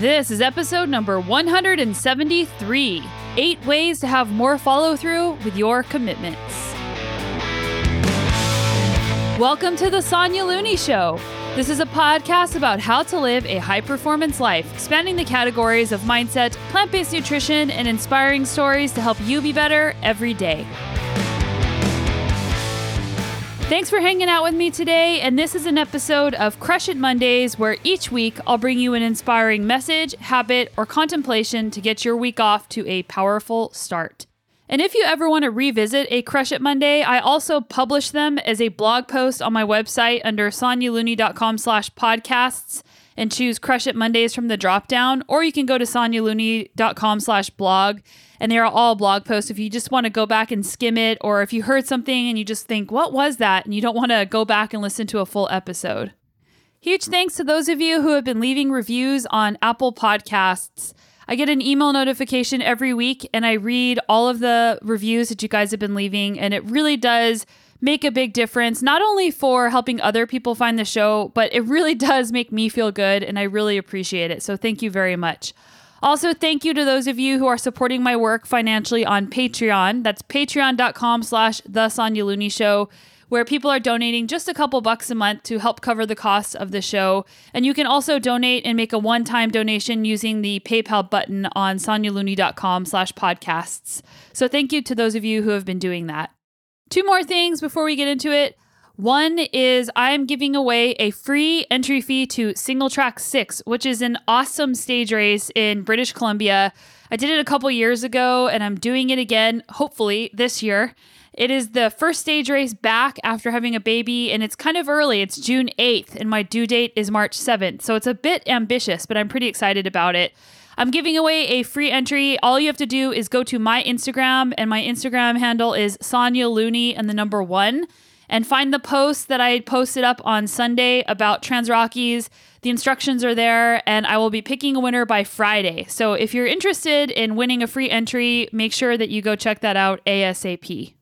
This is episode number 173 Eight Ways to Have More Follow Through with Your Commitments. Welcome to the Sonya Looney Show. This is a podcast about how to live a high performance life, spanning the categories of mindset, plant based nutrition, and inspiring stories to help you be better every day. Thanks for hanging out with me today, and this is an episode of Crush It Mondays where each week I'll bring you an inspiring message, habit, or contemplation to get your week off to a powerful start. And if you ever want to revisit a Crush It Monday, I also publish them as a blog post on my website under sonyalooney.com slash podcasts and choose Crush It Mondays from the dropdown, or you can go to sonyalooney.com slash blog and they are all blog posts. If you just want to go back and skim it or if you heard something and you just think what was that? and you don't want to go back and listen to a full episode. Huge thanks to those of you who have been leaving reviews on apple podcasts. I get an email notification every week and i read all of the reviews that you guys have been leaving and it really does make a big difference not only for helping other people find the show but it really does make me feel good and i really appreciate it so thank you very much also, thank you to those of you who are supporting my work financially on Patreon. That's patreon.com slash the Sonya Looney Show, where people are donating just a couple bucks a month to help cover the costs of the show. And you can also donate and make a one-time donation using the PayPal button on sonyalooney.com slash podcasts. So thank you to those of you who have been doing that. Two more things before we get into it. One is I'm giving away a free entry fee to Singletrack 6, which is an awesome stage race in British Columbia. I did it a couple years ago and I'm doing it again, hopefully, this year. It is the first stage race back after having a baby, and it's kind of early. It's June 8th, and my due date is March 7th. So it's a bit ambitious, but I'm pretty excited about it. I'm giving away a free entry. All you have to do is go to my Instagram, and my Instagram handle is Sonya Looney and the number one and find the post that I posted up on Sunday about TransRockies. The instructions are there, and I will be picking a winner by Friday. So if you're interested in winning a free entry, make sure that you go check that out ASAP.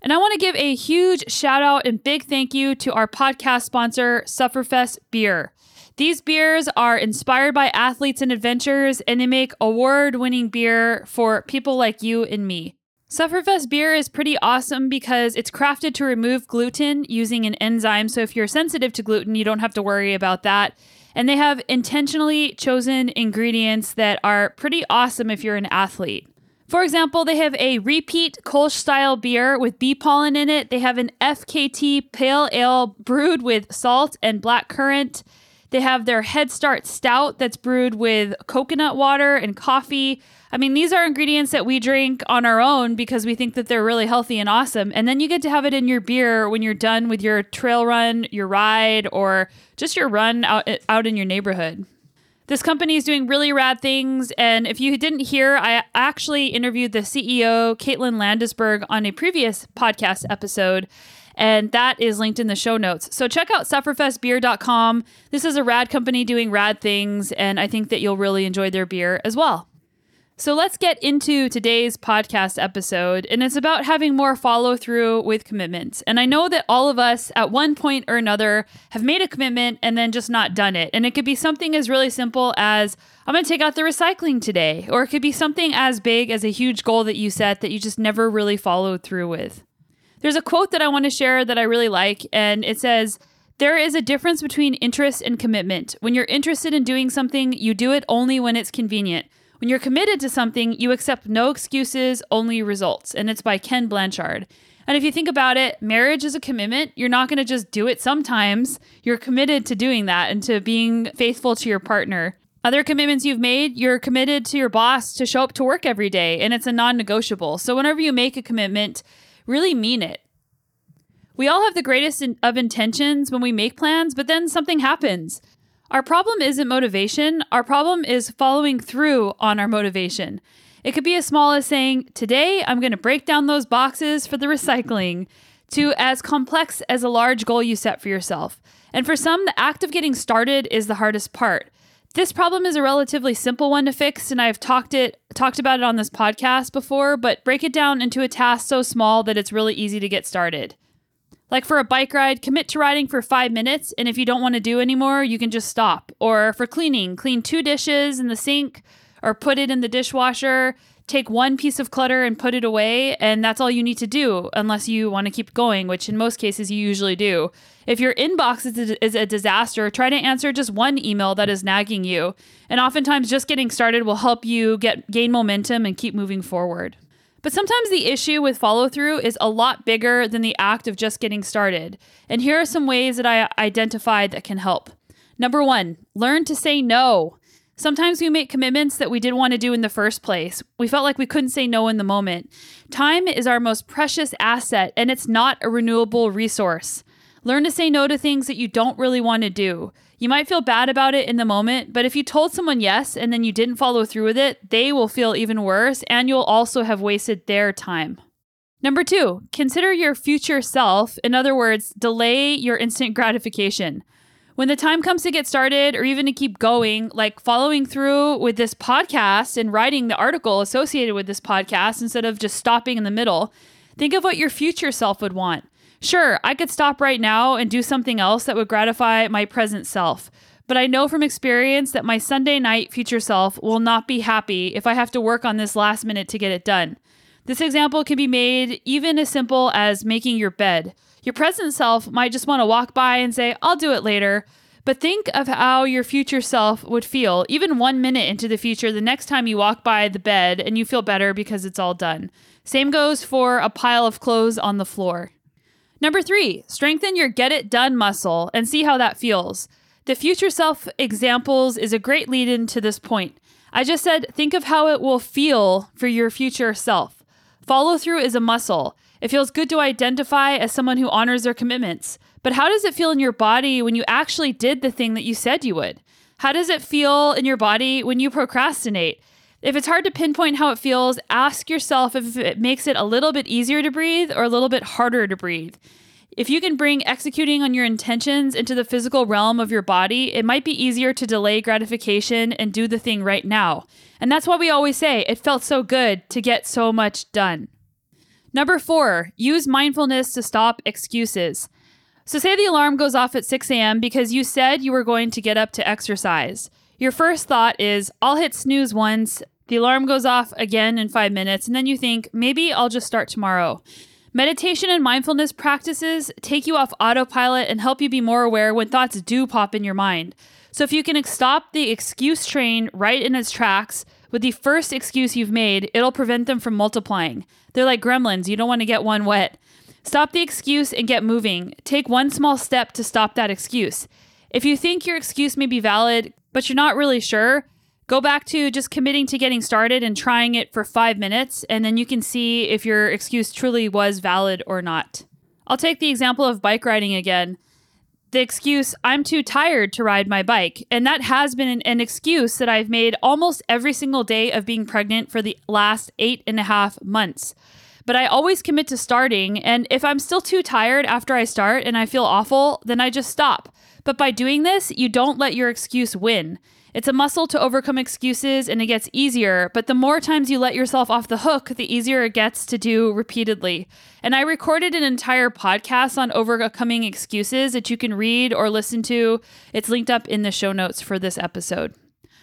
And I want to give a huge shout out and big thank you to our podcast sponsor, Sufferfest Beer. These beers are inspired by athletes and adventures, and they make award winning beer for people like you and me. Sufferfest beer is pretty awesome because it's crafted to remove gluten using an enzyme. So if you're sensitive to gluten, you don't have to worry about that. And they have intentionally chosen ingredients that are pretty awesome if you're an athlete. For example, they have a repeat Kolsch style beer with bee pollen in it. They have an FKT pale ale brewed with salt and black currant. They have their Head Start stout that's brewed with coconut water and coffee. I mean, these are ingredients that we drink on our own because we think that they're really healthy and awesome. And then you get to have it in your beer when you're done with your trail run, your ride, or just your run out, out in your neighborhood. This company is doing really rad things. And if you didn't hear, I actually interviewed the CEO, Caitlin Landesberg, on a previous podcast episode. And that is linked in the show notes. So check out sufferfestbeer.com. This is a rad company doing rad things. And I think that you'll really enjoy their beer as well. So let's get into today's podcast episode, and it's about having more follow through with commitments. And I know that all of us at one point or another have made a commitment and then just not done it. And it could be something as really simple as, I'm going to take out the recycling today, or it could be something as big as a huge goal that you set that you just never really followed through with. There's a quote that I want to share that I really like, and it says, there is a difference between interest and commitment. When you're interested in doing something, you do it only when it's convenient. When you're committed to something, you accept no excuses, only results. And it's by Ken Blanchard. And if you think about it, marriage is a commitment. You're not going to just do it sometimes. You're committed to doing that and to being faithful to your partner. Other commitments you've made, you're committed to your boss to show up to work every day, and it's a non negotiable. So whenever you make a commitment, really mean it. We all have the greatest of intentions when we make plans, but then something happens. Our problem isn't motivation, our problem is following through on our motivation. It could be as small as saying, Today I'm going to break down those boxes for the recycling, to as complex as a large goal you set for yourself. And for some, the act of getting started is the hardest part. This problem is a relatively simple one to fix, and I've talked it talked about it on this podcast before, but break it down into a task so small that it's really easy to get started. Like for a bike ride, commit to riding for five minutes, and if you don't want to do anymore, you can just stop. Or for cleaning, clean two dishes in the sink or put it in the dishwasher. Take one piece of clutter and put it away, and that's all you need to do, unless you want to keep going, which in most cases you usually do. If your inbox is a, is a disaster, try to answer just one email that is nagging you. And oftentimes, just getting started will help you get gain momentum and keep moving forward. But sometimes the issue with follow through is a lot bigger than the act of just getting started. And here are some ways that I identified that can help. Number one, learn to say no. Sometimes we make commitments that we didn't want to do in the first place. We felt like we couldn't say no in the moment. Time is our most precious asset, and it's not a renewable resource. Learn to say no to things that you don't really want to do. You might feel bad about it in the moment, but if you told someone yes and then you didn't follow through with it, they will feel even worse and you'll also have wasted their time. Number two, consider your future self. In other words, delay your instant gratification. When the time comes to get started or even to keep going, like following through with this podcast and writing the article associated with this podcast instead of just stopping in the middle, think of what your future self would want. Sure, I could stop right now and do something else that would gratify my present self. But I know from experience that my Sunday night future self will not be happy if I have to work on this last minute to get it done. This example can be made even as simple as making your bed. Your present self might just want to walk by and say, I'll do it later. But think of how your future self would feel, even one minute into the future, the next time you walk by the bed and you feel better because it's all done. Same goes for a pile of clothes on the floor. Number three, strengthen your get it done muscle and see how that feels. The future self examples is a great lead in to this point. I just said, think of how it will feel for your future self. Follow through is a muscle. It feels good to identify as someone who honors their commitments. But how does it feel in your body when you actually did the thing that you said you would? How does it feel in your body when you procrastinate? If it's hard to pinpoint how it feels, ask yourself if it makes it a little bit easier to breathe or a little bit harder to breathe. If you can bring executing on your intentions into the physical realm of your body, it might be easier to delay gratification and do the thing right now. And that's why we always say it felt so good to get so much done. Number four, use mindfulness to stop excuses. So, say the alarm goes off at 6 a.m. because you said you were going to get up to exercise. Your first thought is, I'll hit snooze once, the alarm goes off again in five minutes, and then you think, maybe I'll just start tomorrow. Meditation and mindfulness practices take you off autopilot and help you be more aware when thoughts do pop in your mind. So, if you can stop the excuse train right in its tracks with the first excuse you've made, it'll prevent them from multiplying. They're like gremlins, you don't want to get one wet. Stop the excuse and get moving. Take one small step to stop that excuse. If you think your excuse may be valid, but you're not really sure, go back to just committing to getting started and trying it for five minutes, and then you can see if your excuse truly was valid or not. I'll take the example of bike riding again. The excuse, I'm too tired to ride my bike. And that has been an, an, excuse that I've made almost every single day of being pregnant for the last eight and a half months. But I always commit to starting. And if I'm still too tired after I start and I feel awful, then I just stop. But by doing this, you don't let your excuse win. It's a muscle to overcome excuses and it gets easier, but the more times you let yourself off the hook, the easier it gets to do repeatedly. And I recorded an entire podcast on overcoming excuses that you can read or listen to. It's linked up in the show notes for this episode.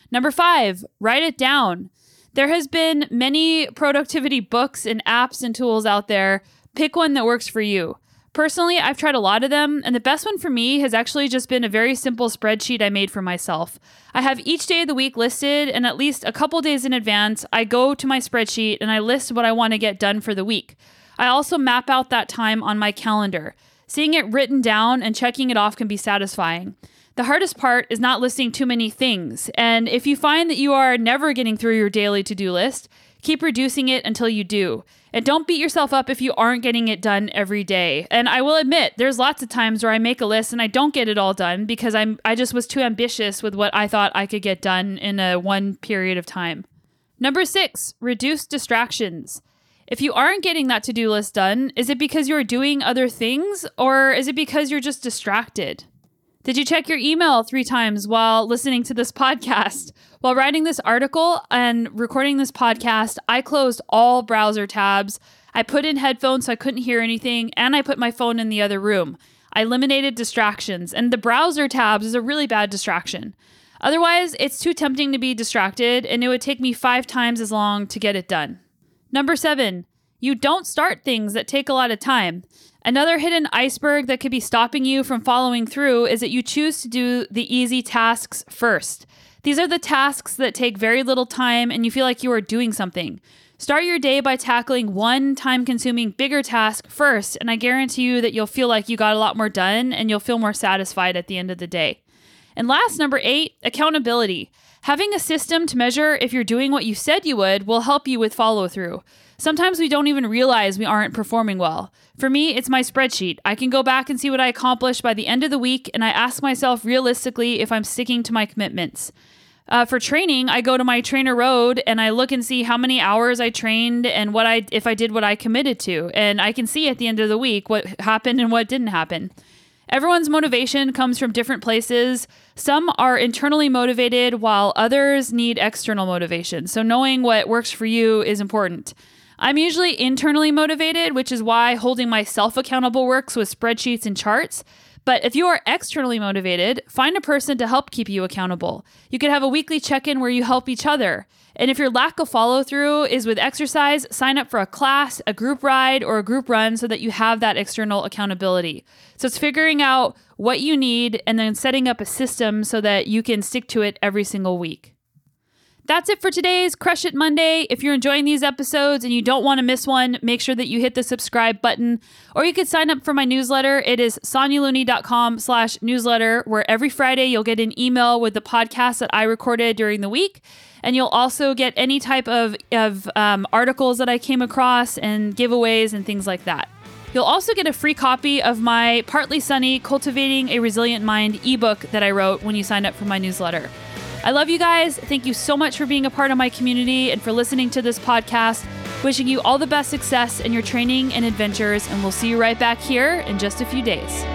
Number five, write it down. There has been many productivity books and apps and tools out there. Pick one that works for you. Personally, I've tried a lot of them, and the best one for me has actually just been a very simple spreadsheet I made for myself. I have each day of the week listed, and at least a couple days in advance, I go to my spreadsheet and I list what I want to get done for the week. I also map out that time on my calendar. Seeing it written down and checking it off can be satisfying. The hardest part is not listing too many things, and if you find that you are never getting through your daily to do list, keep reducing it until you do. And don't beat yourself up if you aren't getting it done every day. And I will admit, there's lots of times where I make a list and I don't get it all done because I'm I just was too ambitious with what I thought I could get done in a one period of time. Number 6, reduce distractions. If you aren't getting that to-do list done, is it because you're doing other things or is it because you're just distracted? Did you check your email three times while listening to this podcast? While writing this article and recording this podcast, I closed all browser tabs. I put in headphones so I couldn't hear anything, and I put my phone in the other room. I eliminated distractions, and the browser tabs is a really bad distraction. Otherwise, it's too tempting to be distracted, and it would take me five times as long to get it done. Number seven, you don't start things that take a lot of time. Another hidden iceberg that could be stopping you from following through is that you choose to do the easy tasks first. These are the tasks that take very little time and you feel like you are doing something. Start your day by tackling one time consuming bigger task first, and I guarantee you that you'll feel like you got a lot more done and you'll feel more satisfied at the end of the day. And last, number eight, accountability. Having a system to measure if you're doing what you said you would will help you with follow through. Sometimes we don't even realize we aren't performing well. For me, it's my spreadsheet. I can go back and see what I accomplished by the end of the week, and I ask myself realistically if I'm sticking to my commitments. Uh, for training, I go to my TrainerRoad and I look and see how many hours I trained and what I if I did what I committed to, and I can see at the end of the week what happened and what didn't happen. Everyone's motivation comes from different places. Some are internally motivated, while others need external motivation. So, knowing what works for you is important. I'm usually internally motivated, which is why holding myself accountable works with spreadsheets and charts. But if you are externally motivated, find a person to help keep you accountable. You could have a weekly check in where you help each other. And if your lack of follow through is with exercise, sign up for a class, a group ride, or a group run so that you have that external accountability. So it's figuring out what you need and then setting up a system so that you can stick to it every single week. That's it for today's Crush It Monday. If you're enjoying these episodes and you don't want to miss one, make sure that you hit the subscribe button. Or you could sign up for my newsletter. It is sonyalooney.com slash newsletter, where every Friday you'll get an email with the podcast that I recorded during the week. And you'll also get any type of, of um, articles that I came across and giveaways and things like that. You'll also get a free copy of my Partly Sunny Cultivating a Resilient Mind ebook that I wrote when you signed up for my newsletter. I love you guys. Thank you so much for being a part of my community and for listening to this podcast. Wishing you all the best success in your training and adventures, and we'll see you right back here in just a few days.